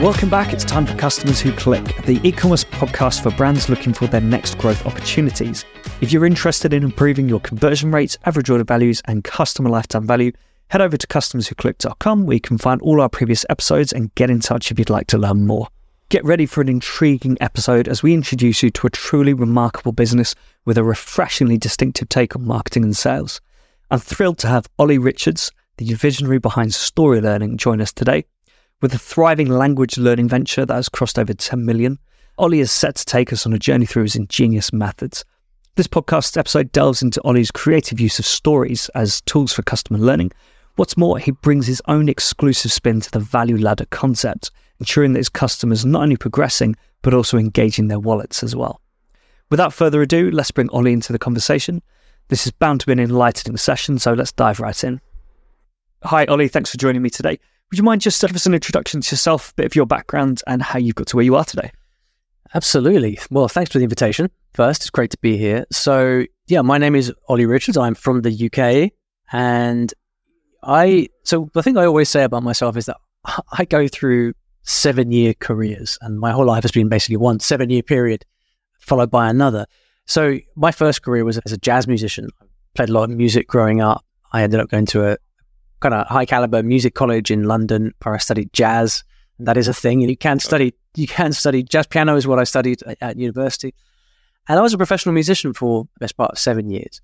Welcome back. It's time for Customers Who Click, the e commerce podcast for brands looking for their next growth opportunities. If you're interested in improving your conversion rates, average order values, and customer lifetime value, head over to customerswhoclick.com where you can find all our previous episodes and get in touch if you'd like to learn more. Get ready for an intriguing episode as we introduce you to a truly remarkable business with a refreshingly distinctive take on marketing and sales. I'm thrilled to have Olly Richards, the visionary behind Story Learning, join us today. With a thriving language learning venture that has crossed over 10 million, Olly is set to take us on a journey through his ingenious methods. This podcast episode delves into Olly's creative use of stories as tools for customer learning. What's more, he brings his own exclusive spin to the value ladder concept, ensuring that his customers not only progressing, but also engaging their wallets as well. Without further ado, let's bring Olly into the conversation. This is bound to be an enlightening session, so let's dive right in. Hi, Olly. Thanks for joining me today. Would you mind just giving us an introduction to yourself, a bit of your background, and how you've got to where you are today? Absolutely. Well, thanks for the invitation. First, it's great to be here. So, yeah, my name is Olly Richards. I'm from the UK, and I. So the thing I always say about myself is that I go through seven-year careers, and my whole life has been basically one seven-year period followed by another. So my first career was as a jazz musician. I played a lot of music growing up. I ended up going to a kind of high caliber music college in London where I studied jazz. And that is a thing. And you can study, you can study jazz piano is what I studied at, at university. And I was a professional musician for the best part of seven years.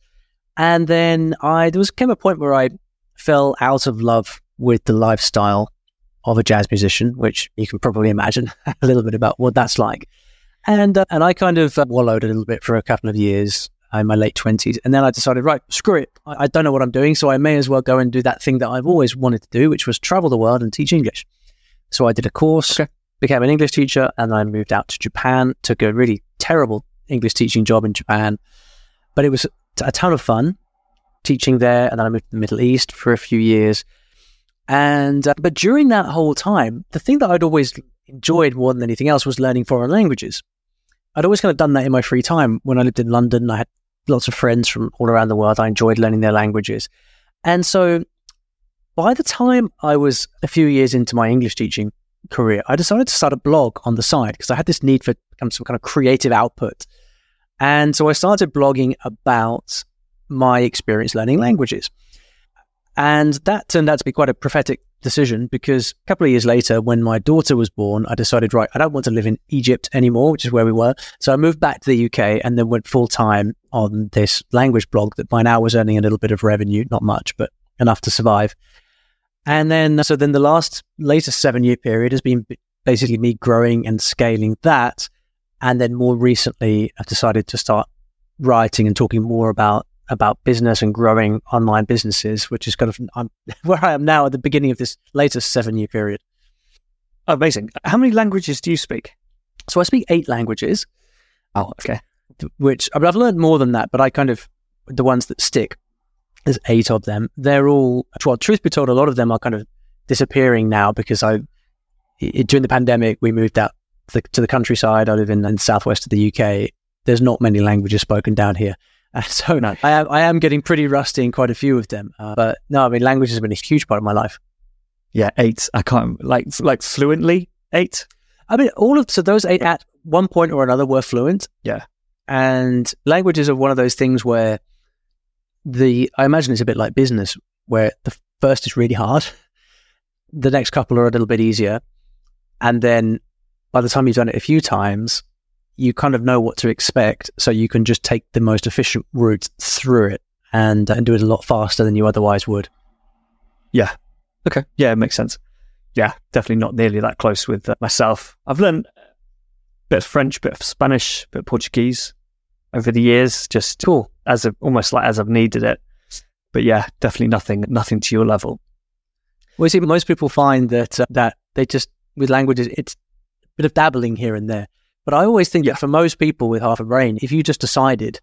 And then I, there was came a point where I fell out of love with the lifestyle of a jazz musician, which you can probably imagine a little bit about what that's like. And, uh, and I kind of uh, wallowed a little bit for a couple of years in my late 20s. And then I decided, right, screw it. I, I, don't know what I'm doing. So I may as well go and do that thing that I've always wanted to do, which was travel the world and teach English. So I did a course, okay. became an English teacher, and I moved out to Japan, took a really terrible English teaching job in Japan. But it was a ton of fun teaching there. And then I moved to the Middle East for a few years. And, uh, but during that whole time, the thing that I'd always enjoyed more than anything else was learning foreign languages. I'd always kind of done that in my free time. When I lived in London, I had lots of friends from all around the world. I enjoyed learning their languages. And so by the time I was a few years into my English teaching career, I decided to start a blog on the side because I had this need for some kind of creative output. And so I started blogging about my experience learning languages. And that turned out to be quite a prophetic decision because a couple of years later, when my daughter was born, I decided, right, I don't want to live in Egypt anymore, which is where we were. So I moved back to the UK and then went full time on this language blog that by now was earning a little bit of revenue, not much, but enough to survive. And then, so then the last latest seven year period has been basically me growing and scaling that. And then more recently, I've decided to start writing and talking more about about business and growing online businesses, which is kind of I'm, where I am now at the beginning of this latest seven year period. Oh, amazing. How many languages do you speak? So I speak eight languages. Oh, okay. Which I mean, I've learned more than that, but I kind of the ones that stick. There's eight of them. They're all well. Truth be told, a lot of them are kind of disappearing now because I during the pandemic we moved out to the, to the countryside. I live in, in the southwest of the UK. There's not many languages spoken down here. So no, I am, I am getting pretty rusty in quite a few of them. Uh, but no, I mean, language has been a huge part of my life. Yeah, eight. I can't like like fluently eight. I mean, all of so those eight at one point or another were fluent. Yeah, and languages are one of those things where the I imagine it's a bit like business, where the first is really hard, the next couple are a little bit easier, and then by the time you've done it a few times, you kind of know what to expect. So you can just take the most efficient route through it and, and do it a lot faster than you otherwise would. Yeah. Okay. Yeah, it makes sense. Yeah, definitely not nearly that close with uh, myself. I've learned a bit of French, bit of Spanish, bit of Portuguese over the years, just cool as a, almost like as I've needed it. But yeah, definitely nothing, nothing to your level. Well, you see, most people find that uh, that they just with languages, it's a bit of dabbling here and there. But I always think yeah. that for most people with half a brain, if you just decided,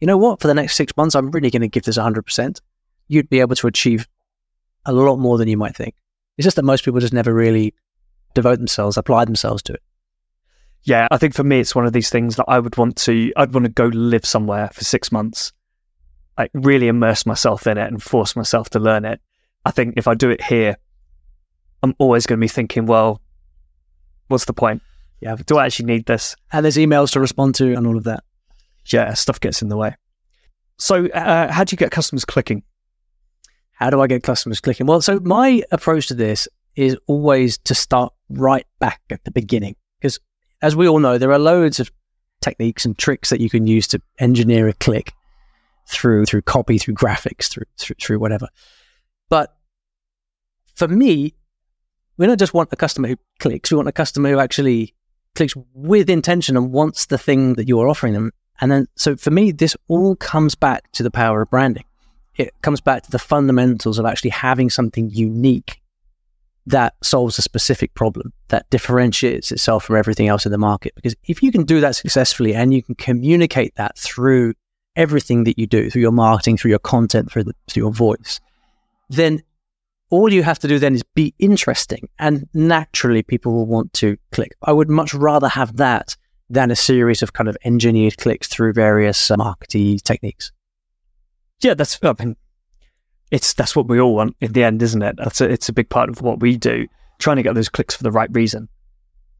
you know what, for the next six months, I'm really going to give this 100%, you'd be able to achieve a lot more than you might think. It's just that most people just never really devote themselves, apply themselves to it. Yeah, I think for me, it's one of these things that I would want to, I'd want to go live somewhere for six months, like really immerse myself in it and force myself to learn it. I think if I do it here, I'm always going to be thinking, well, what's the point? Yeah. Do I actually need this? And there's emails to respond to and all of that. Yeah, stuff gets in the way. So, uh, how do you get customers clicking? How do I get customers clicking? Well, so my approach to this is always to start right back at the beginning. Because as we all know, there are loads of techniques and tricks that you can use to engineer a click through through copy, through graphics, through through, through whatever. But for me, we don't just want a customer who clicks. We want a customer who actually clicks with intention and wants the thing that you are offering them. And then, so for me, this all comes back to the power of branding. It comes back to the fundamentals of actually having something unique that solves a specific problem that differentiates itself from everything else in the market. Because if you can do that successfully and you can communicate that through everything that you do, through your marketing, through your content, through, the, through your voice, then all you have to do then is be interesting and naturally people will want to click. I would much rather have that than a series of kind of engineered clicks through various uh, marketing techniques. Yeah, that's, I mean, it's, that's what we all want in the end, isn't it? That's a, it's a big part of what we do, trying to get those clicks for the right reason.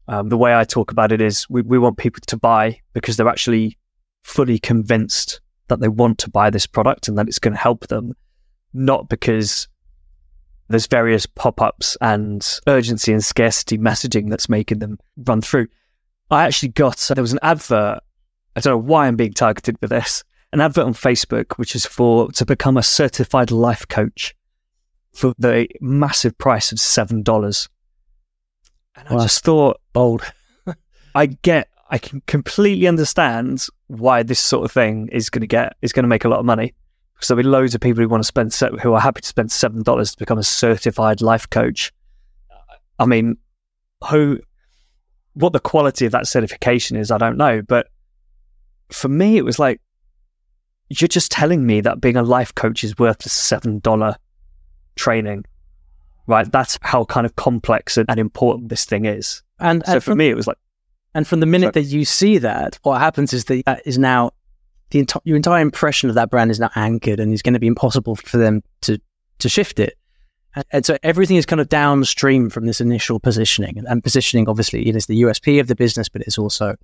Um, the way I talk about it is we, we want people to buy because they're actually fully convinced that they want to buy this product and that it's going to help them, not because there's various pop-ups and urgency and scarcity messaging that's making them run through. I actually got uh, there was an advert. I don't know why I'm being targeted with this. An advert on Facebook, which is for to become a certified life coach for the massive price of seven dollars. And I Wow. just thought, Bold. I get, I can completely understand why this sort of thing is going to get is going to make a lot of money because there'll be loads of people who want to spend who are happy to spend seven dollars to become a certified life coach. I mean, who, what the quality of that certification is, I don't know, but for me, it was like you're just telling me that being a life coach is worth a seven dollar training, right? That's how kind of complex and, and important this thing is. And, So and for from, me, it was like. and from the minute that you see that, what happens is that that is now the enti- your entire impression of that brand is now anchored and it's going to be impossible for them to, to shift it. And, and so everything is kind of downstream from this initial positioning. And, and positioning, obviously, it is the USP of the business, but it's also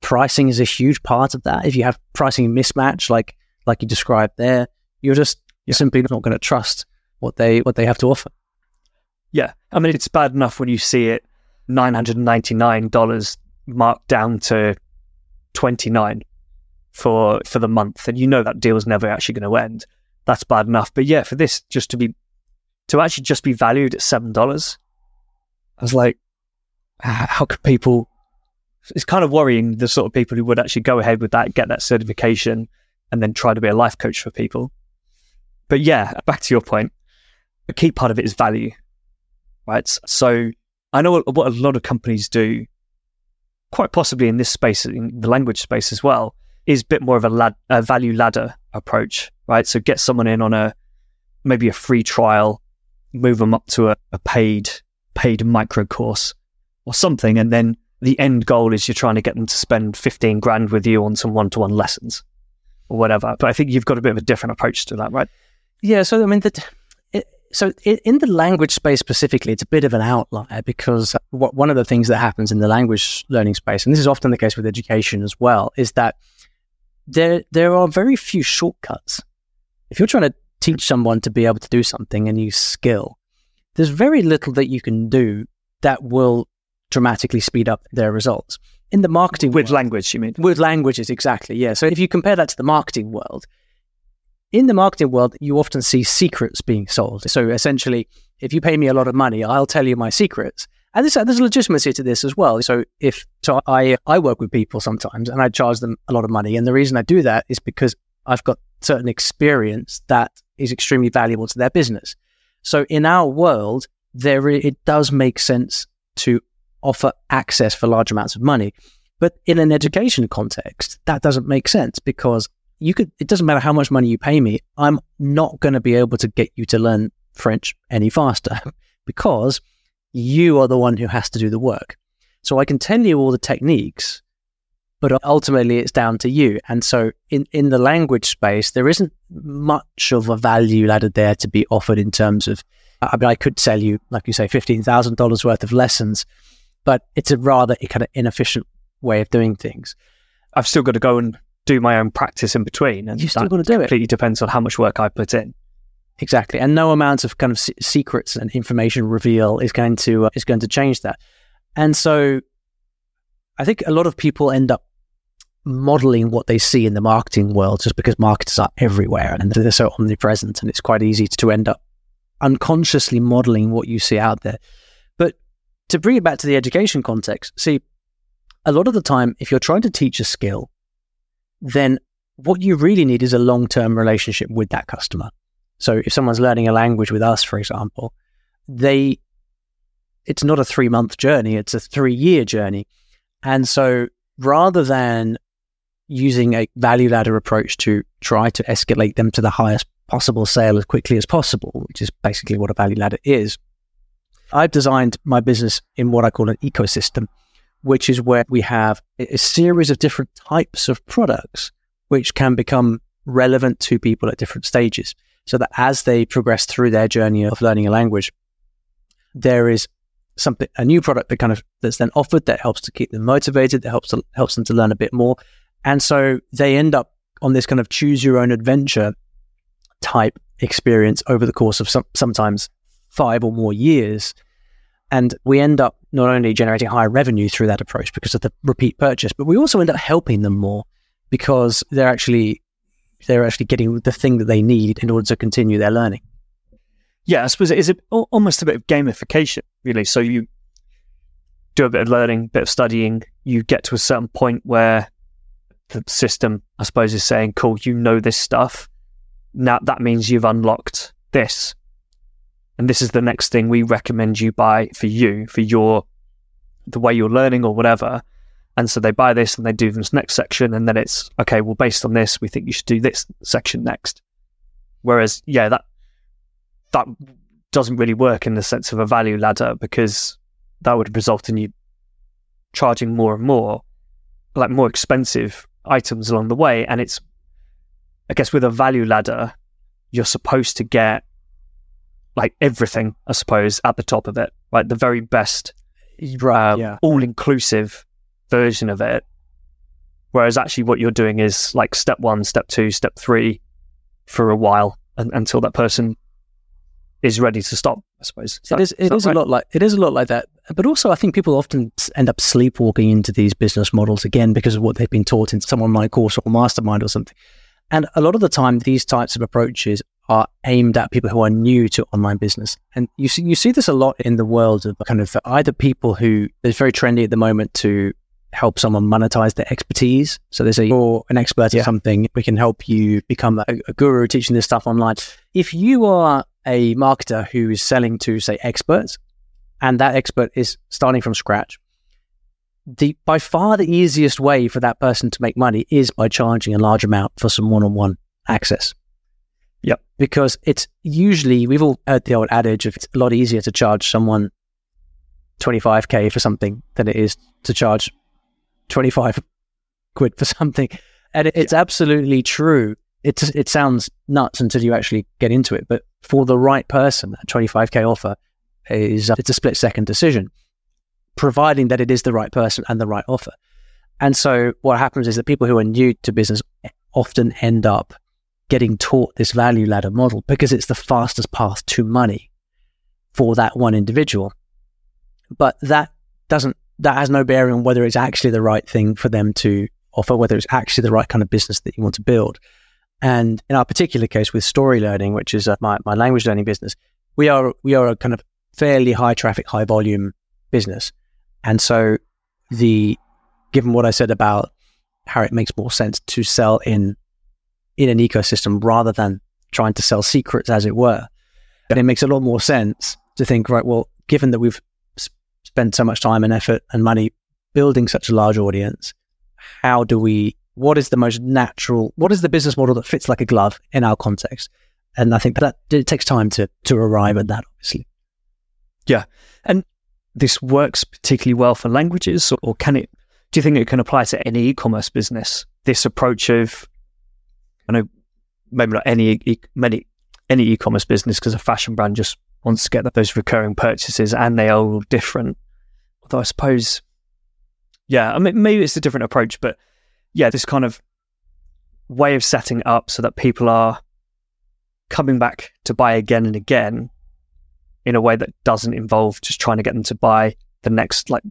pricing is a huge part of that. If you have pricing mismatch, like like you described there, you're just you're simply not going to trust what they what they have to offer. Yeah. I mean, it's bad enough when you see it $999 marked down to 29 for for the month and you know that deal is never actually going to end. That's bad enough. But yeah, for this just to be to actually just be valued at $7, I was like how could people it's kind of worrying the sort of people who would actually go ahead with that, get that certification and then try to be a life coach for people. But yeah, back to your point, a key part of it is value right? So I know what a lot of companies do, quite possibly in this space, in the language space as well, is a bit more of a, lad, a value ladder approach, right? So get someone in on a maybe a free trial, move them up to a, a paid paid micro course or something, and then the end goal is you're trying to get them to spend 15 grand with you on some one-to-one lessons or whatever. But I think you've got a bit of a different approach to that, right? Yeah, so I mean, it, so in the language space specifically, it's a bit of an outlier because one of the things that happens in the language learning space, and this is often the case with education as well, is that there there are very few shortcuts. If you're trying to teach someone to be able to do something and use skill, there's very little that you can do that will dramatically speed up their results. In the marketing With world- language, you mean? with languages, exactly. Yeah. So if you compare that to the marketing world, in the marketing world, you often see secrets being sold. So essentially, if you pay me a lot of money, I'll tell you my secrets. And there's, there's a legitimacy to this as well. So if so, I I work with people sometimes, and I charge them a lot of money. And the reason I do that is because I've got certain experience that is extremely valuable to their business. So in our world, there it does make sense to offer access for large amounts of money. But in an education context, that doesn't make sense because you could, it doesn't matter how much money you pay me, I'm not going to be able to get you to learn French any faster because you are the one who has to do the work. So I can tell you all the techniques, but ultimately it's down to you. And so in, in the language space, there isn't much of a value ladder there to be offered in terms of, I mean, I could sell you, like you say, $15,000 worth of lessons but it's a rather kind of inefficient way of doing things. I've still got to go and do my own practice in between, and You still got to do it. it. completely depends on how much work I put in. Exactly, and no amount of kind of se- secrets and information reveal is going to uh, is going to change that. And so, I think a lot of people end up modeling what they see in the marketing world just because marketers are everywhere and they're so omnipresent, and it's quite easy to end up unconsciously modeling what you see out there. But to bring it back to the education context, see, a lot of the time, if you're trying to teach a skill, then what you really need is a long term relationship with that customer. So if someone's learning a language with us, for example, they it's not a three month journey, it's a three year journey. And so rather than using a value ladder approach to try to escalate them to the highest possible sale as quickly as possible, which is basically what a value ladder is, I've designed my business in what I call an ecosystem, which is where we have a a series of different types of products which can become relevant to people at different stages so that as they progress through their journey of learning a language, there is something a new product that kind of that's then offered that helps to keep them motivated, that helps to, helps them to learn a bit more, and so they end up on this kind of choose your own adventure type experience over the course of some, sometimes five or more years, and we end up not only generating higher revenue through that approach because of the repeat purchase, but we also end up helping them more because they're actually they're actually getting the thing that they need in order to continue their learning. Yeah, I suppose it is a, almost a bit of gamification, really. So you do a bit of learning, bit of studying, you get to a certain point where the system, I suppose, is saying, cool, you know this stuff. Now that means you've unlocked this. And this is the next thing we recommend you buy for you, for your, the way you're learning or whatever. And so they buy this and they do this next section. And then it's, okay, well, based on this, we think you should do this section next. Whereas, yeah, that, that doesn't really work in the sense of a value ladder because that would result in you charging more and more, like more expensive items along the way. And it's, I guess, with a value ladder, you're supposed to get like everything, I suppose, at the top of it, like the very best, uh, yeah. all inclusive version of it. Whereas actually, what you're doing is like step one, step two, step three for a while un- until that person is ready to stop. I suppose it is. It is a lot like it is a lot like that. But also, I think people often end up sleepwalking into these business models again because of what they've been taught in some online course or mastermind or something. And a lot of the time, these types of approaches are aimed at people who are new to online business. And you see, you see this a lot in the world of kind of either people who it's very trendy at the moment to help someone monetize their expertise. So there's a you're an expert at something, we can help you become a, a guru teaching this stuff online. If you are a marketer who is selling to say experts, and that expert is starting from scratch, the by far the easiest way for that person to make money is by charging a large amount for some one-on-one access. Yep. Because it's usually we've all heard the old adage of it's a lot easier to charge someone 25k for something than it is to charge 25 quid for something. And it, it's absolutely true. It it sounds nuts until you actually get into it, but for the right person, a 25k offer is it's a split second decision, providing that it is the right person and the right offer. And so what happens is that people who are new to business often end up getting taught this value ladder model because it's the fastest path to money for that one individual. But that doesn't that has no bearing on whether it's actually the right thing for them to offer, whether it's actually the right kind of business that you want to build. And in our particular case with story learning, which is uh, my, my language learning business, we are we are a kind of fairly high traffic, high volume business. And so the given what I said about how it makes more sense to sell in in an ecosystem rather than trying to sell secrets, as it were, then it makes a lot more sense to think, right, well, given that we've s- spent so much time and effort and money building such a large audience, how do we what is the most natural what is the business model that fits like a glove in our context? And I think that it takes time to to arrive at that, obviously. Yeah. And this works particularly well for languages, or, can it? Do you think it can apply to any e-commerce business? This approach of, I know, maybe not any e- many any e-commerce business because a fashion brand just wants to get those recurring purchases, and they are all different. Though I suppose, yeah, I mean, maybe it's a different approach, but yeah, this kind of way of setting up so that people are coming back to buy again and again in a way that doesn't involve just trying to get them to buy the next like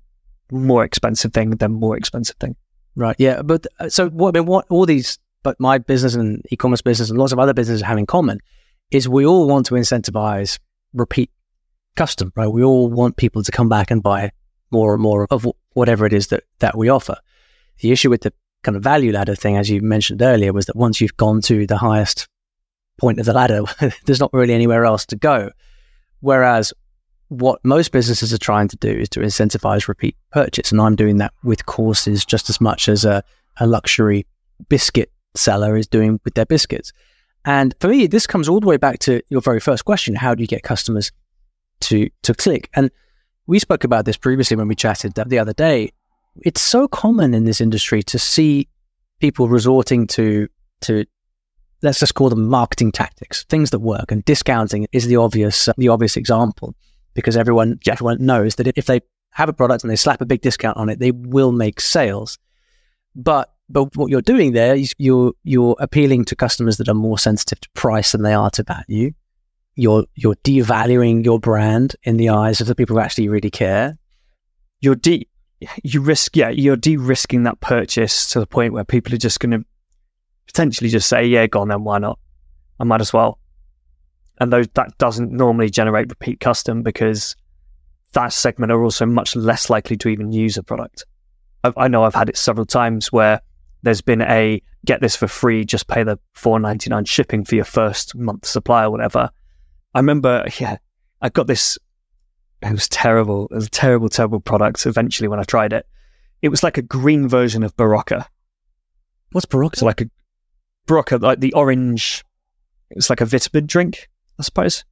more expensive thing than more expensive thing. Right. Yeah. But uh, so what? I mean, what all these, but my business and e-commerce business and lots of other businesses have in common is we all want to incentivize repeat custom, right? We all want people to come back and buy more and more of whatever it is that that we offer. The issue with the kind of value ladder thing, as you mentioned earlier, was that once you've gone to the highest point of the ladder, there's not really anywhere else to go. Whereas what most businesses are trying to do is to incentivize repeat purchase. And I'm doing that with courses just as much as a, a luxury biscuit seller is doing with their biscuits. And for me, this comes all the way back to your very first question. How do you get customers to, to click? And we spoke about this previously when we chatted the other day. It's so common in this industry to see people resorting to, to, let's just call them marketing tactics, things that work. And discounting is the obvious, the obvious example because everyone everyone knows that if they have a product and they slap a big discount on it, they will make sales. But but what you're doing there is you're you're appealing to customers that are more sensitive to price than they are to value. You're you're devaluing your brand in the eyes of the people who actually really care. You're de you risk yeah you're de-risking that purchase to the point where people are just going to potentially just say yeah go on then why not I might as well and those that doesn't normally generate repeat custom because that segment are also much less likely to even use a product. I, I know I've had it several times where there's been a get this for free, just pay the four ninety nine shipping for your first month supply or whatever. I remember, yeah, I got this. It was terrible. It was a terrible, terrible product. Eventually, when I tried it, it was like a green version of Berocca. What's Berocca? So like a Berocca, like the orange. It was like a vitamin drink. I suppose.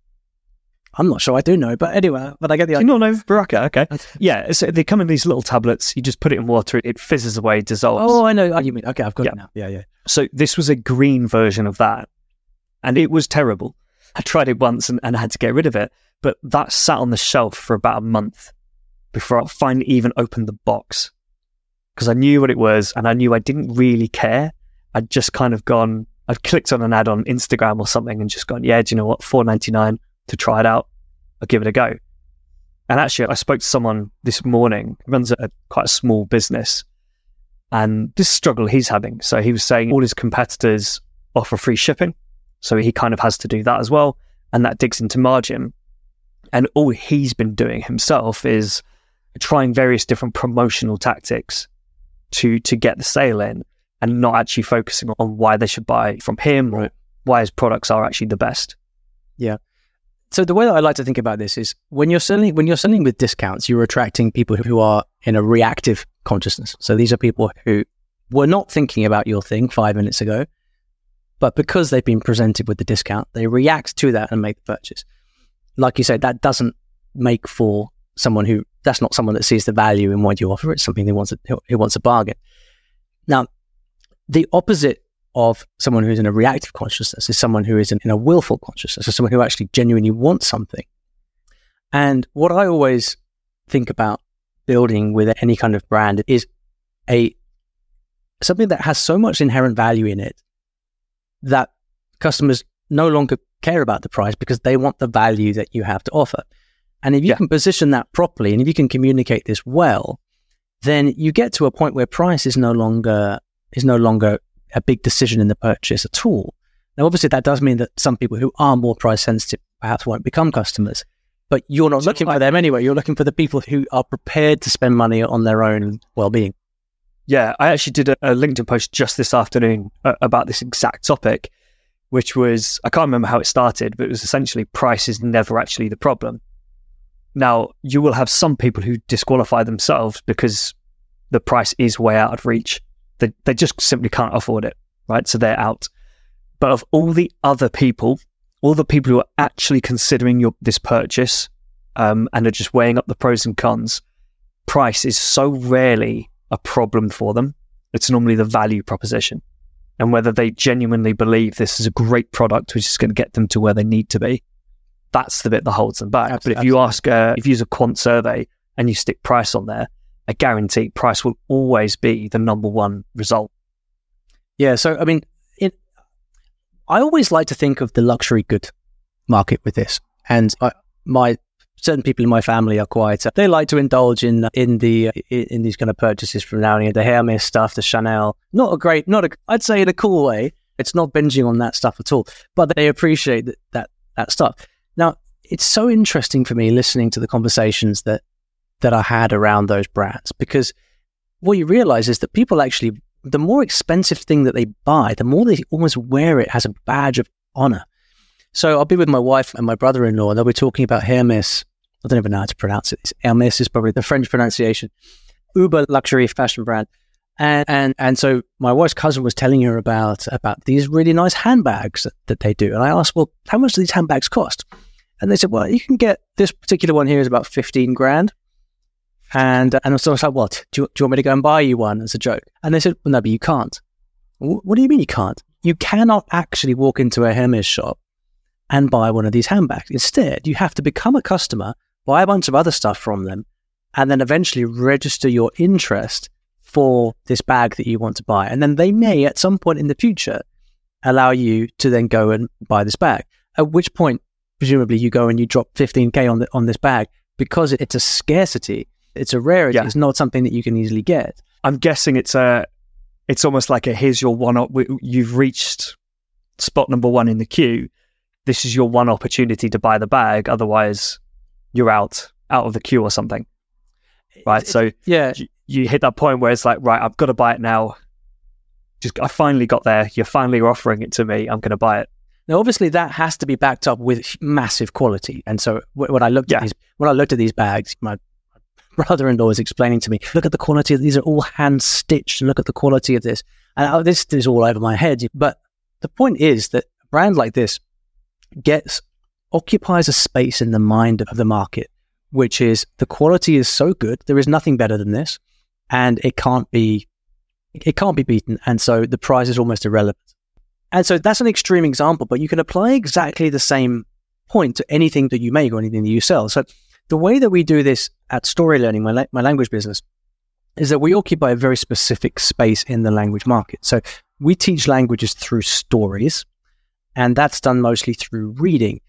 I'm not sure I do know, but anyway, but I get the idea. You not know Berocca? Okay. Yeah, so they come in these little tablets. You just put it in water, it fizzes away, dissolves. Oh, I know. Oh, you mean, okay, I've got yeah. it now. Yeah, yeah. So this was a green version of that, and it was terrible. I tried it once and, and I had to get rid of it, but that sat on the shelf for about a month before I finally even opened the box because I knew what it was and I knew I didn't really care. I'd just kind of gone, I'd clicked on an ad on Instagram or something and just gone, yeah, do you know what? Four ninety nine to try it out. I'll give it a go. And actually, I spoke to someone this morning, runs a, quite a small business, and this struggle he's having. So he was saying all his competitors offer free shipping, so he kind of has to do that as well, and that digs into margin. And all he's been doing himself is trying various different promotional tactics to to get the sale in and not actually focusing on why they should buy from him right. or why his products are actually the best. Yeah. So the way that I like to think about this is when you're selling when you're selling with discounts, you're attracting people who are in a reactive consciousness. So these are people who were not thinking about your thing five minutes ago, but because they've been presented with the discount, they react to that and make the purchase. Like you said, that doesn't make for someone who that's not someone that sees the value in what you offer. It's something they wants a, who wants a bargain. Now, the opposite of someone who's in a reactive consciousness is someone who is in, in a willful consciousness, so someone who actually genuinely wants something. And what I always think about building with any kind of brand is a something that has so much inherent value in it that customers no longer care about the price because they want the value that you have to offer. And if you yeah. can position that properly and if you can communicate this well, then you get to a point where price is no longer is no longer a big decision in the purchase at all. Now, obviously, that does mean that some people who are more price sensitive perhaps won't become customers, but you're not so looking for them anyway. You're looking for the people who are prepared to spend money on their own well being. Yeah, I actually did a, a LinkedIn post just this afternoon uh, about this exact topic, which was I can't remember how it started, but it was essentially price is never actually the problem. Now, you will have some people who disqualify themselves because the price is way out of reach. They, they just simply can't afford it, right? So they're out. But of all the other people, all the people who are actually considering your this purchase um, and are just weighing up the pros and cons, price is so rarely a problem for them. It's normally the value proposition and whether they genuinely believe this is a great product which is going to get them to where they need to be. That's the bit that holds them back. Absolutely. But if you ask, uh, if you use a quant survey and you stick price on there, I guarantee price will always be the number one result. Yeah. So, I mean, it, I always like to think of the luxury good market with this. And I, my certain people in my family are quite, uh, they like to indulge in, in the, in, these kind of purchases from now and the Hermes stuff, the Chanel, not a great, not a, I'd say in a cool way. It's not binging on that stuff at all, but they appreciate that, that, that stuff. Now, it's so interesting for me listening to the conversations that that I had around those brands because what you realize is that people actually, the more expensive thing that they buy, the more they almost wear it as a badge of honor. So I'll be with my wife and my brother in law, and they'll be talking about Hermes. I don't even know how to pronounce it. Hermes is probably the French pronunciation. Uber luxury fashion brand. And, and and so my wife's cousin was telling her about about these really nice handbags that, that they do. And I asked, well, how much do these handbags cost? And they said, well, you can get this particular one here is about 15 grand. And, and so I was like, what? Do you, do you want me to go and buy you one as a joke? And they said, well, no, but you can't. What do you mean you can't? You cannot actually walk into a Hermes shop and buy one of these handbags. Instead, you have to become a customer, buy a bunch of other stuff from them, and then eventually register your interest for this bag that you want to buy. And then they may, at some point in the future, allow you to then go and buy this bag. At which point, presumably, you go and you drop 15k on the, on this bag because it's a scarcity it's a rarity. Yeah. It's not something that you can easily get. I'm guessing it's a, it's almost like a here's your one. Op- you've reached spot number one in the queue. This is your one opportunity to buy the bag. Otherwise, you're out out of the queue or something. Right. So yeah, you, you hit that point where it's like, right, I've got to buy it now. Just I finally got there. You're finally offering it to me. I'm going to buy it. Now, obviously, that has to be backed up with massive quality. And so, when I looked yeah. at these, when I looked at these bags, my brother-in-law was explaining to me, look at the quality of these are all hand stitched. Look at the quality of this. And oh, this is all over my head. But the point is that a brand like this gets occupies a space in the mind of the market, which is the quality is so good. There is nothing better than this and it can't be, it can't be beaten. And so the price is almost irrelevant. And so that's an extreme example, but you can apply exactly the same point to anything that you make or anything that you sell. So the way that we do this at Story Learning, my, la- my language business, is that we occupy a very specific space in the language market. So we teach languages through stories, and that's done mostly through reading.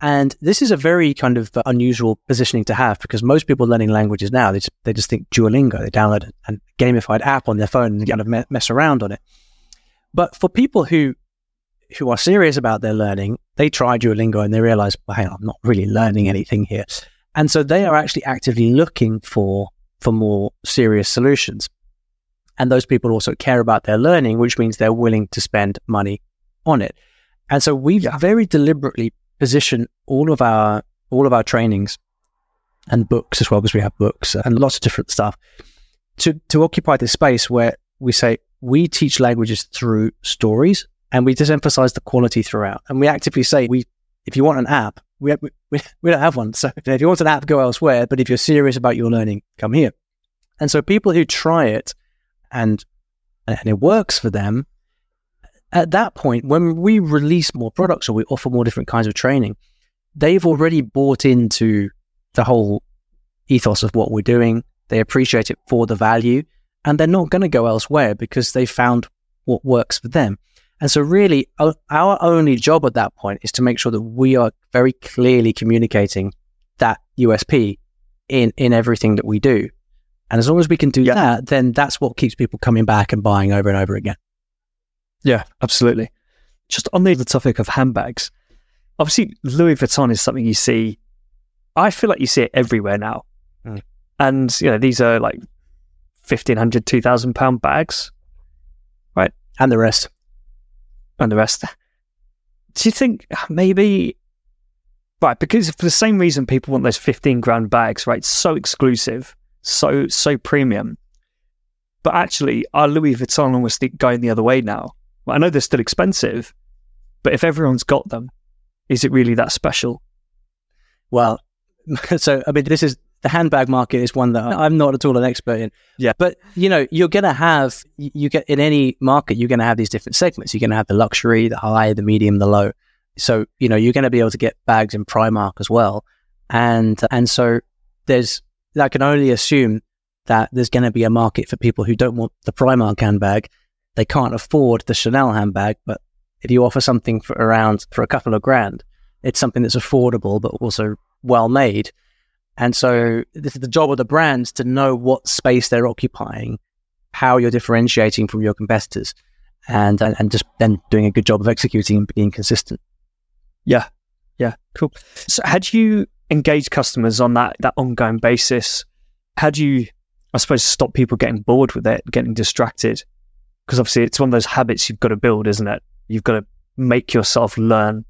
And this is a very kind of uh, unusual positioning to have because most people learning languages now, they just, they just think Duolingo. They download a gamified app on their phone and kind of me- mess around on it. But for people who who are serious about their learning, they try Duolingo and they realize, well, hang on, I'm not really learning anything here. And so they are actually actively looking for, for more serious solutions. And those people also care about their learning, which means they're willing to spend money on it. And so we've yeah. very deliberately positioned all of our, all of our trainings and books as well, because we have books and lots of different stuff to, to occupy this space where we say we teach languages through stories and we just emphasize the quality throughout. And we actively say we, if you want an app, we, we, we don't have one. So if you want an app, go elsewhere. But if you're serious about your learning, come here. And so people who try it and and it works for them, at that point, when we release more products or we offer more different kinds of training, they've already bought into the whole ethos of what we're doing. They appreciate it for the value and they're not going to go elsewhere because they found what works for them. And so, really, our only job at that point is to make sure that we are very clearly communicating that USP in, in everything that we do. And as long as we can do yeah. that, then that's what keeps people coming back and buying over and over again. Yeah, absolutely. Just on the topic of handbags, obviously, Louis Vuitton is something you see. I feel like you see it everywhere now. Mm. And, you know, these are like 1500 2000 pound bags, right? And the rest and the rest. Do you think maybe right because for the same reason people want those fifteen grand bags, right? So exclusive, so so premium. But actually, are Louis Vuitton almost going the other way now? Well, I know they're still expensive, but if everyone's got them, is it really that special? Well, so I mean, this is the handbag market is one that I'm not at all an expert in. Yeah. But, you know, you're going to have, you get in any market, you're going to have these different segments. You're going to have the luxury, the high, the medium, the low. So, you know, you're going to be able to get bags in Primark as well. And, and so there's, I can only assume that there's going to be a market for people who don't want the Primark handbag. They can't afford the Chanel handbag, but if you offer something for around for a couple of grand, it's something that's affordable but also well made. And so this is the job of the brands to know what space they're occupying, how you're differentiating from your competitors, and and, and just then doing a good job of executing and being consistent. Yeah, yeah, cool. So, had you engaged customers on that that ongoing basis? How do you, I suppose, stop people getting bored with it, getting distracted? Because obviously, it's one of those habits you've got to build, isn't it? You've got to make yourself learn,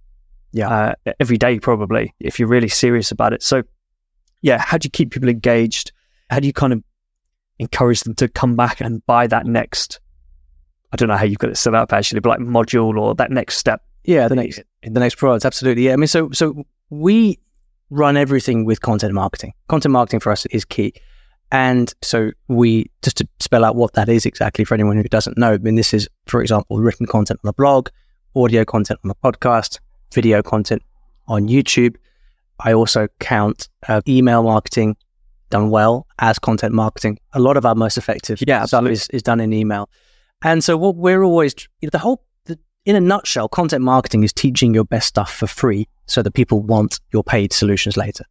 yeah, uh, every day probably if you're really serious about it. So, yeah, how do you keep people engaged? How do you kind of encourage them to come back and buy that next? I don't know how you've got it set up actually, but like module or that next step. Yeah, the next the next product, absolutely. Yeah, I mean, so so we run everything with content marketing. Content marketing for us is key. And so we, just to spell out what that is exactly for anyone who doesn't know, I mean, this is, for example, written content on a blog, audio content on a podcast, video content on YouTube. I also count uh, email marketing done well as content marketing. A lot of our most effective yeah, stuff is, is done in email. And so what we're always, you know, the whole, the, in a nutshell, content marketing is teaching your best stuff for free so that people want your paid solutions later.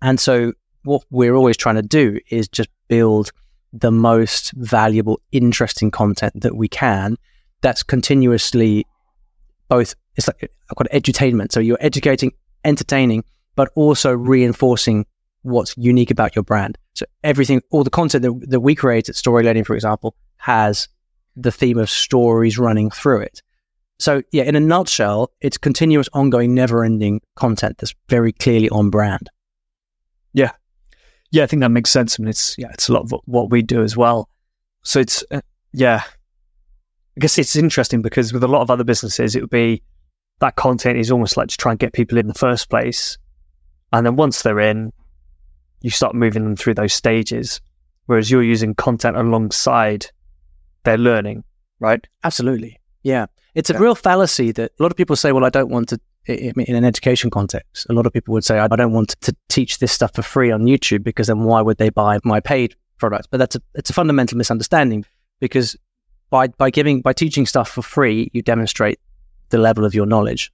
And so what we're always trying to do is just build the most valuable, interesting content that we can that's continuously both, it's like I call it edutainment. So you're educating, entertaining, but also reinforcing what's unique about your brand. So everything, all the content that, that we create at Story Learning, for example, has the theme of stories running through it. So yeah, in a nutshell, it's continuous, ongoing, never-ending content that's very clearly on brand. Yeah, I think that makes sense. I mean, it's yeah, it's a lot of what we do as well. So it's uh, yeah, I guess it's interesting because with a lot of other businesses, it would be that content is almost like to try and get people in the first place, and then once they're in, you start moving them through those stages. Whereas you're using content alongside their learning, right? Absolutely. Yeah. It's a yeah. real fallacy that a lot of people say, well, I don't want to in an education context, a lot of people would say, I don't want to teach this stuff for free on YouTube because then why would they buy my paid product? But that's a, it's a fundamental misunderstanding because by, by giving, by teaching stuff for free, you demonstrate the level of your knowledge.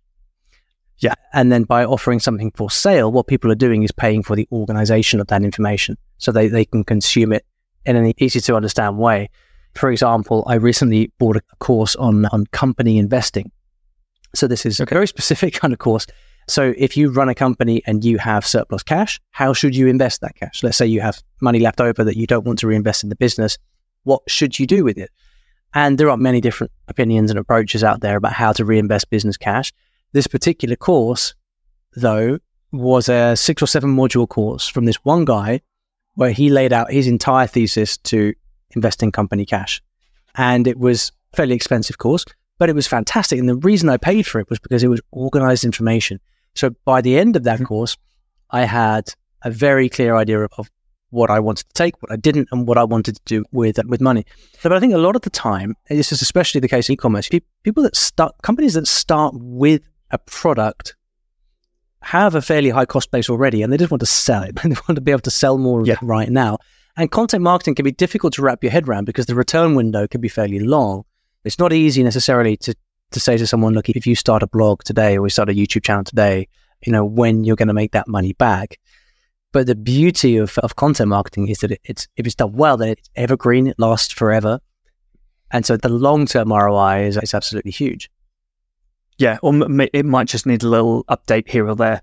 Yeah. And then by offering something for sale, what people are doing is paying for the organization of that information so they, they can consume it in an easy to understand way. For example, I recently bought a course on, on company investing so this is okay. a very specific kind of course. So if you run a company and you have surplus cash, how should you invest that cash? Let's say you have money left over that you don't want to reinvest in the business. What should you do with it? And there are many different opinions and approaches out there about how to reinvest business cash. This particular course, though, was a six or seven module course from this one guy where he laid out his entire thesis to invest in company cash. And it was a fairly expensive course, but it was fantastic. And the reason I paid for it was because it was organized information. So by the end of that mm-hmm. course, I had a very clear idea of, of, what I wanted to take, what I didn't, and what I wanted to do with with money. So, but I think a lot of the time, this is especially the case in e-commerce, people that start companies that start with a product have a fairly high cost base already, and they just want to sell it. they want to be able to sell more yeah. right now. And content marketing can be difficult to wrap your head around because the return window can be fairly long. It's not easy necessarily to, to say to someone, look, if you start a blog today or we start a YouTube channel today, you know, when you're going to make that money back. But the beauty of, of content marketing is that it, it's, if it's done well, then it's evergreen, it lasts forever. And so the long term ROI is, is absolutely huge. Yeah, or it might just need a little update here or there.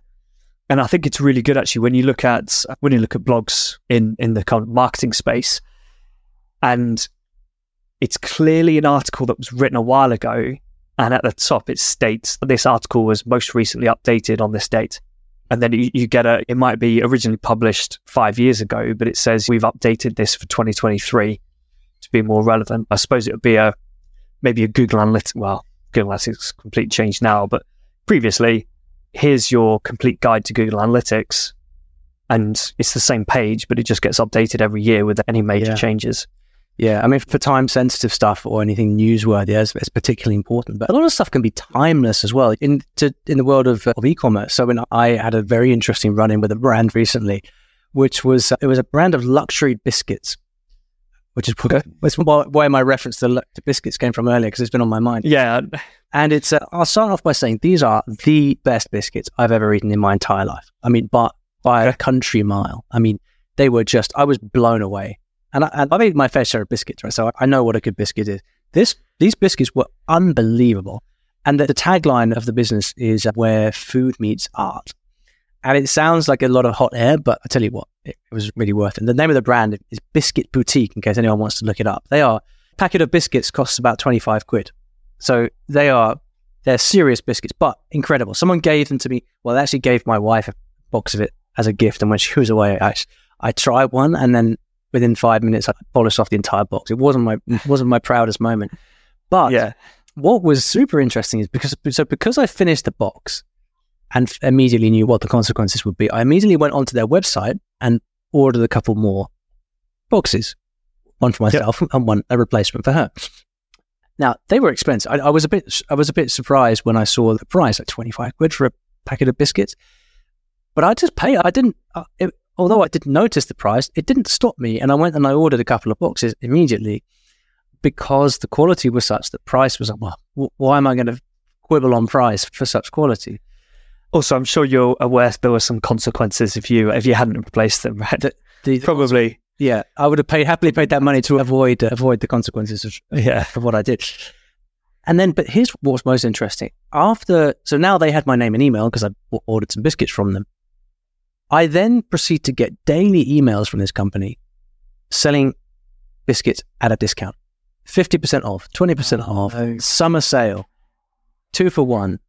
And I think it's really good actually when you look at when you look at blogs in in the kind of marketing space, and it's clearly an article that was written a while ago. And at the top, it states that this article was most recently updated on this date. And then you, you get a, it might be originally published five years ago, but it says we've updated this for 2023 to be more relevant. I suppose it would be a, maybe a Google Analytics. Well, Google Analytics complete changed now, but previously, here's your complete guide to Google Analytics. And it's the same page, but it just gets updated every year with any major yeah. changes. Yeah, I mean, for time sensitive stuff or anything newsworthy, it's, it's, particularly important. But a lot of stuff can be timeless as well in to, in the world of, of e-commerce. So, when I had a very interesting run in with a brand recently, which was it was a brand of luxury biscuits, which is okay. why, why my reference to, to biscuits came from earlier because it's been on my mind. Yeah, and it's uh, I'll start off by saying these are the best biscuits I've ever eaten in my entire life. I mean, but by a country mile. I mean, they were just I was blown away. And, I, have eaten my fair share of biscuits, right? So I, know what a good biscuit is. This these biscuits were unbelievable. And the, the tagline of the business is uh, where food meets art. And it sounds like a lot of hot air, but I tell you what, it, it was really worth it. And the name of the brand is Biscuit Boutique, in case anyone wants to look it up. They are packet of biscuits costs about 25 quid. So they are they're serious biscuits, but incredible. Someone gave them to me. Well, they actually gave my wife a box of it as a gift, and when she was away, I, I tried one, and then within five minutes, I polished off the entire box. It wasn't my wasn't my proudest moment, but yeah. what was super interesting is because so because I finished the box, and immediately knew what the consequences would be. I immediately went onto their website and ordered a couple more boxes, one for myself yep. and one a replacement for her. Now they were expensive. I, I, was a bit I was a bit surprised when I saw the price at twenty five quid for a packet of biscuits, but I just pay. I didn't. Uh, it, although I didn't notice the price, it didn't stop me, and I went and I ordered a couple of boxes immediately because the quality was such that price was well. Why am I going to quibble on price for such quality? Also, I'm sure you're aware there were some consequences if you if you hadn't replaced them, right? The, the, Probably. Yeah, I would have paid happily paid that money to avoid uh, avoid the consequences of, yeah. of what I did. And then, but here's what's most interesting. After, so now they had my name and email because I ordered some biscuits from them. I then proceed to get daily emails from this company selling biscuits at a discount 50% off, 20% oh, off, no. summer sale, two for one,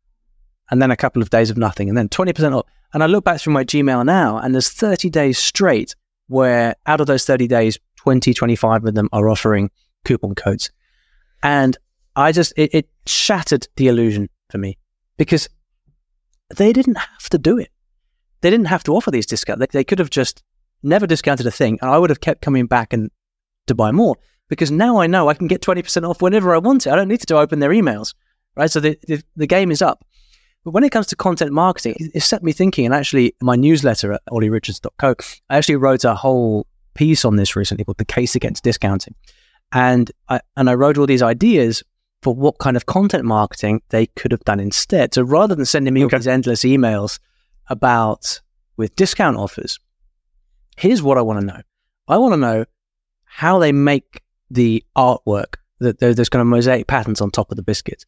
and then a couple of days of nothing, and then 20% off. And I look back through my Gmail now, and there's 30 days straight where out of those 30 days, 20, 25 of them are offering coupon codes. And I just, it, it shattered the illusion for me because they didn't have to do it. They didn't have to offer these discounts. They, they could have just never discounted a thing, and I would have kept coming back and to buy more because now I know I can get 20% off whenever I want to. I don't need to open their emails, right? So the, the, the game is up. But when it comes to content marketing, it, set me thinking. And actually, my newsletter at ollyrichards.co, I actually wrote a whole piece on this recently called The Case Against Discounting. And I, and I wrote all these ideas for what kind of content marketing they could have done instead. So rather than sending me okay. all these endless emails about with discount offers, here's what I want to know. I want to know how they make the artwork that there's kind of mosaic patterns on top of the biscuits.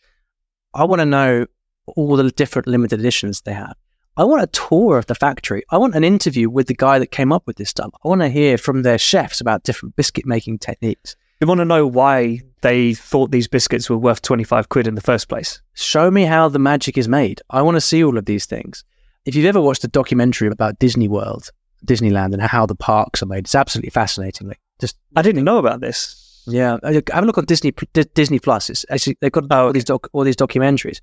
I want to know all the different limited editions they have. I want a tour of the factory. I want an interview with the guy that came up with this stuff. I want to hear from their chefs about different biscuit making techniques. We want to know why they thought these biscuits were worth 25 quid in the first place. Show me how the magic is made. I want to see all of these things. If you've ever watched a documentary about Disney World, Disneyland, and how the parks are made, it's absolutely fascinating. Like, just I didn't know about this. Yeah, have a look on Disney Disney Plus. It's actually they've got all these doc, all these documentaries.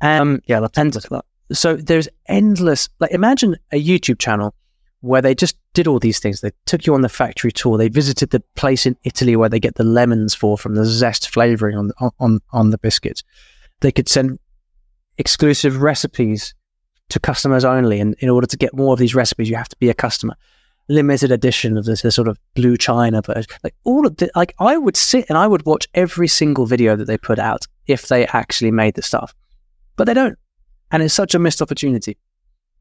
Um, yeah, and so there's endless. Like, imagine a YouTube channel where they just did all these things. They took you on the factory tour. They visited the place in Italy where they get the lemons for from the zest flavoring on on on the biscuits. They could send exclusive recipes to customers only, and in order to get more of these recipes, you have to be a customer. Limited edition of this, this sort of blue china but like all of the like i would sit and i would watch every single video that they put out if they actually made the stuff. But they don't. And it's such a missed opportunity.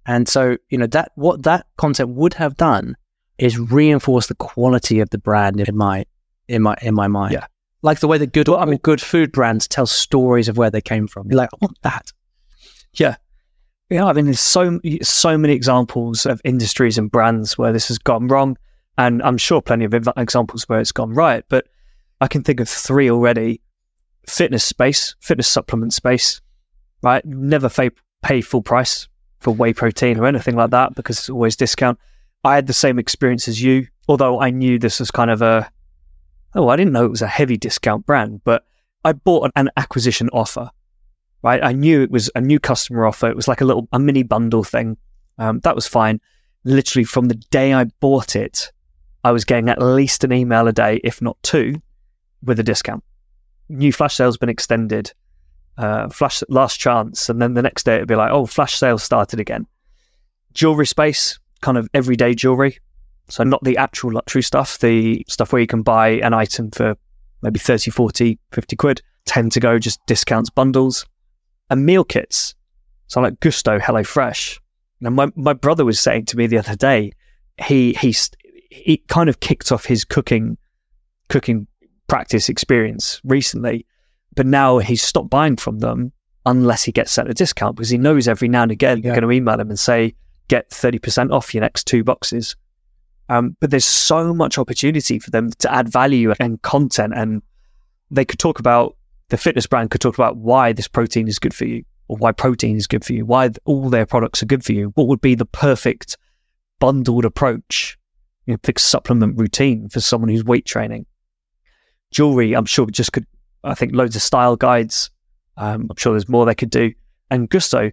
And so you know that what that content would have done is reinforce the quality of the brand in my in my in my mind. Yeah. Like the way that good I mean, good food brands tell stories of where they came from. You're like i want that yeah yeah, I mean, there's so so many examples of industries and brands where this has gone wrong, and I'm sure plenty of examples where it's gone right. But I can think of three already: fitness space, fitness supplement space. Right, never pay, pay full price for whey protein or anything like that because it's always discount. I had the same experience as you, although I knew this was kind of a oh, I didn't know it was a heavy discount brand, but I bought an acquisition offer right? I knew it was a new customer offer. It was like a little a mini bundle thing. Um, that was fine. Literally from the day I bought it, I was getting at least an email a day, if not two, with a discount. New flash sale's been extended. Uh, flash last chance, and then the next day it'd be like, oh, flash sale started again. Jewelry space. kind of everyday jewelry. So not the actual luxury stuff, the stuff where you can buy an item for maybe 30, 40, 50 quid, tend to go just discounts bundles and meal kits. So like Gousto, HelloFresh. And my, my brother was saying to me the other day, he, he, he kind of kicked off his cooking, cooking practice experience recently, but now he's stopped buying from them unless he gets sent a discount because he knows every now and again yeah. you're going to email him and say, get 30% off your next two boxes. Um, but there's so much opportunity for them to add value and content. And they could talk about the fitness brand could talk about why this protein is good for you or why protein is good for you, why all their products are good for you. What would be the perfect bundled approach, you know, fixed supplement routine for someone who's weight training? Jewelry, I'm sure just could, I think loads of style guides. Um, I'm sure there's more they could do. And Gousto,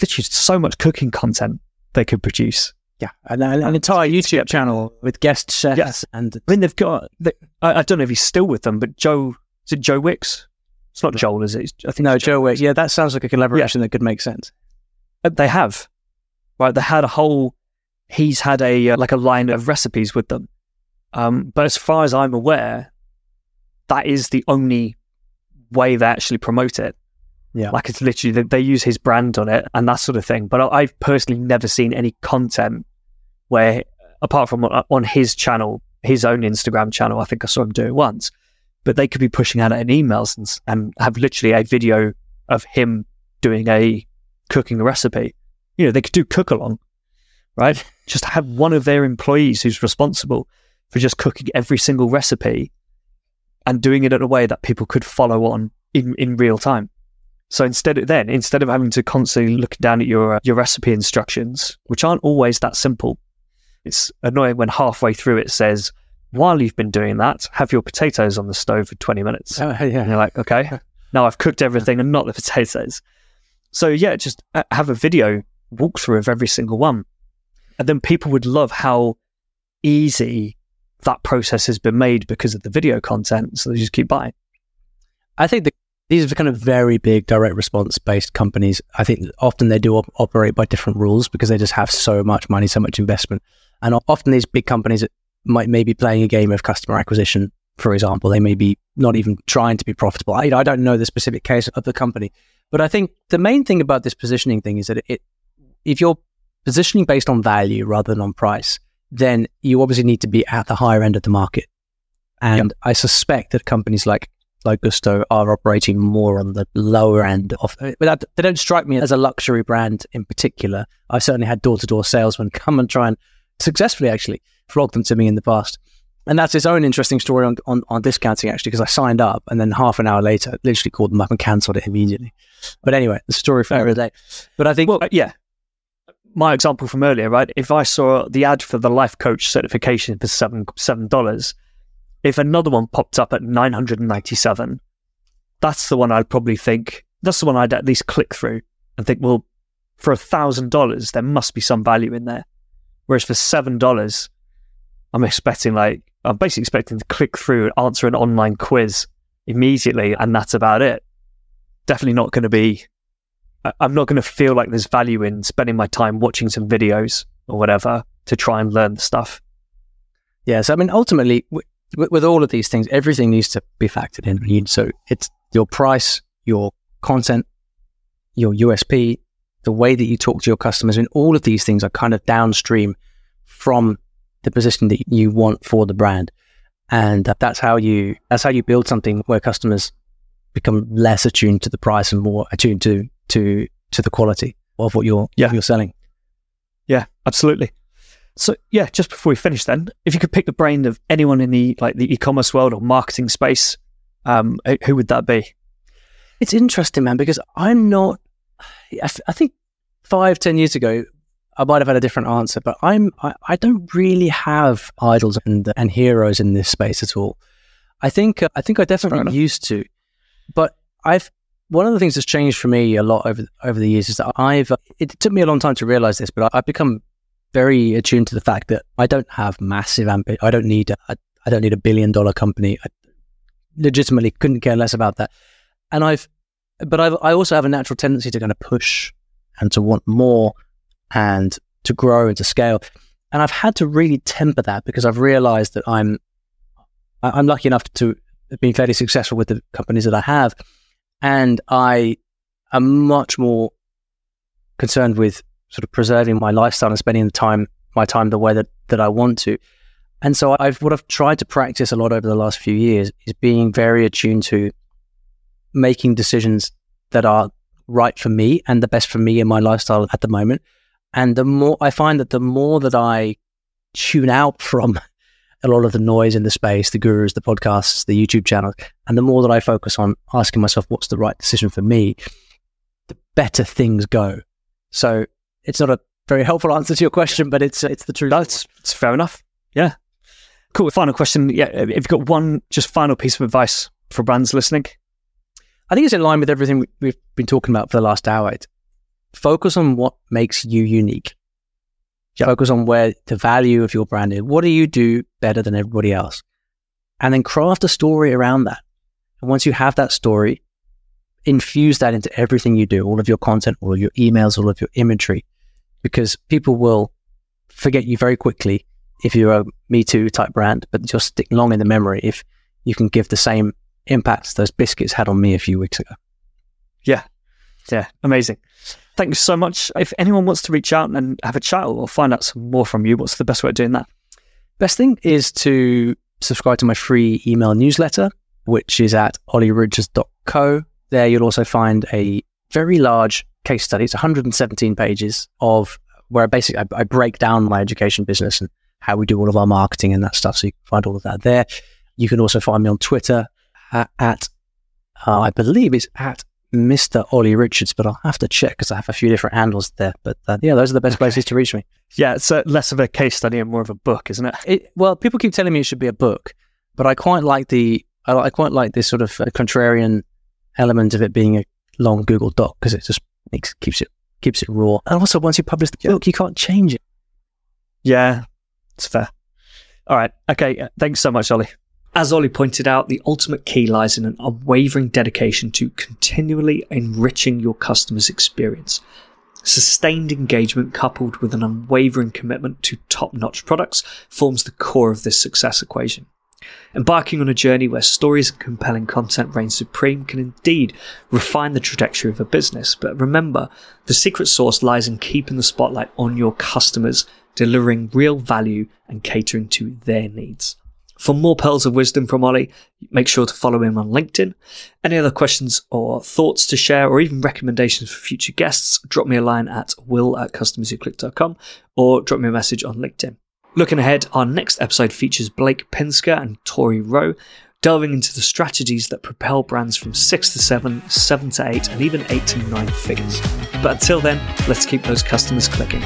literally so much cooking content they could produce. Yeah, and an, an entire YouTube channel with guest chefs. Yes. And I mean, they've got. They, I, I, don't know if he's still with them, but Joe is it Joe Wicks? It's not Joel, is it? I think no, Joe Wicks. Yeah, that sounds like a collaboration yeah. that could make sense. Uh, they have, right? They had a whole. He's had a uh, like a line of recipes with them, um, but as far as I'm aware, that is the only way they actually promote it. Yeah. Like it's literally, they, they use his brand on it and that sort of thing. But I've personally never seen any content where, apart from on, on his channel, his own Instagram channel, I think I saw him do it once, but they could be pushing out in emails and, and have literally a video of him doing a cooking recipe. You know, they could do cook along, right? just have one of their employees who's responsible for just cooking every single recipe and doing it in a way that people could follow on in, in real time. So instead of then, instead of having to constantly look down at your uh, your recipe instructions, which aren't always that simple, it's annoying when halfway through it says, "While you've been doing that, have your potatoes on the stove for twenty minutes." Oh, yeah. And you're like, "Okay, now I've cooked everything and not the potatoes." So yeah, just uh, have a video walkthrough of every single one, and then people would love how easy that process has been made because of the video content. So they just keep buying. I think the these are kind of very big direct response based companies. I think often they do op- operate by different rules because they just have so much money, so much investment. And often these big companies might maybe playing a game of customer acquisition, for example. They may be not even trying to be profitable. I, I don't know the specific case of the company, but I think the main thing about this positioning thing is that it, if you're positioning based on value rather than on price, then you obviously need to be at the higher end of the market. And yep. I suspect that companies like like Gousto are operating more on the lower end of but they don't strike me as a luxury brand in particular. I've certainly had door to door salesmen come and try and successfully actually flog them to me in the past. And that's its own interesting story on, on, on discounting actually, because I signed up and then half an hour later, literally called them up and cancelled it immediately. But anyway, the story for another day. But I think, well, uh, yeah, my example from earlier, right? If I saw the ad for the life coach certification for seven seven dollars, if another one popped up at 997, that's the one I'd probably think, that's the one I'd at least click through and think, well, for a thousand dollars, there must be some value in there. Whereas for seven dollars, I'm expecting like, I'm basically expecting to click through and answer an online quiz immediately, and that's about it. Definitely not going to be, I'm not going to feel like there's value in spending my time watching some videos or whatever to try and learn the stuff. Yeah, so I mean, ultimately, with, all of these things, everything needs to be factored in. So it's your price, your content, your USP, the way that you talk to your customers, and all of these things are kind of downstream from the position that you want for the brand. And that's how you that's how you build something where customers become less attuned to the price and more attuned to to to the quality of what you're yeah. you're selling. Yeah, absolutely. So yeah, just before we finish, then, if you could pick the brain of anyone in the like the e-commerce world or marketing space, um, who would that be? It's interesting, man, because I'm not. I, think five, ten years ago, I might have had a different answer, but I'm. I, I don't really have idols and and heroes in this space at all. I think. Uh, I think I definitely used to, but I've one of the things that's changed for me a lot over over the years is that I've. It took me a long time to realize this, but I've become very attuned to the fact that I don't have massive ambition. I don't need a, I don't need a billion dollar company. I legitimately couldn't care less about that. And I've, but I've, I also have a natural tendency to kind of push and to want more and to grow and to scale. And I've had to really temper that because I've realized that I'm I'm lucky enough to have been fairly successful with the companies that I have. And I am much more concerned with sort of preserving my lifestyle and spending the time my time the way that, that I want to. And so I've what I've tried to practice a lot over the last few years is being very attuned to making decisions that are right for me and the best for me and my lifestyle at the moment. And the more I find that the more that I tune out from a lot of the noise in the space, the gurus, the podcasts, the YouTube channels, and the more that I focus on asking myself what's the right decision for me, the better things go. So it's not a very helpful answer to your question, but it's it's the truth. That's it's fair enough. Yeah. Cool. Final question. Yeah. If you've got one just final piece of advice for brands listening, I think it's in line with everything we've been talking about for the last hour. It's focus on what makes you unique. Focus on where the value of your brand is. What do you do better than everybody else? And then craft a story around that. And once you have that story, infuse that into everything you do, all of your content, all of your emails, all of your imagery, because people will forget you very quickly if you're a Me Too type brand, but you'll stick long in the memory if you can give the same impact those biscuits had on me a few weeks ago. Yeah. Yeah. Amazing. Thanks so much. If anyone wants to reach out and have a chat or find out some more from you, what's the best way of doing that? Best thing is to subscribe to my free email newsletter, which is at ollyrichards.co. There you'll also find a very large case study. It's 117 pages of where I basically I, I break down my education business and how we do all of our marketing and that stuff. So you can find all of that there. You can also find me on Twitter at, at uh, I believe it's at Mr. Olly Richards, but I'll have to check because I have a few different handles there. But uh, yeah, those are the best places to reach me. Yeah, it's uh, less of a case study and more of a book, isn't it? it? Well, people keep telling me it should be a book, but I quite like the I, I quite like this sort of uh, contrarian element of it being a long Google Doc because it just makes keeps it keeps it raw. And also, once you publish the yeah. book, you can't change it. Yeah, it's fair. All right. Okay. Uh, thanks so much, Olly. As Olly pointed out, the ultimate key lies in an unwavering dedication to continually enriching your customer's experience. Sustained engagement coupled with an unwavering commitment to top notch products forms the core of this success equation. Embarking on a journey where stories and compelling content reign supreme can indeed refine the trajectory of a business, but remember, the secret sauce lies in keeping the spotlight on your customers, delivering real value and catering to their needs. For more pearls of wisdom from Olly, make sure to follow him on LinkedIn. Any other questions or thoughts to share or even recommendations for future guests, drop me a line at will at customerswhoclick.com or drop me a message on LinkedIn. Looking ahead, our next episode features Blake Pinsker and Tori Rowe, delving into the strategies that propel brands from 6 to 7, 7 to 8, and even 8 to 9 figures. But until then, let's keep those customers clicking.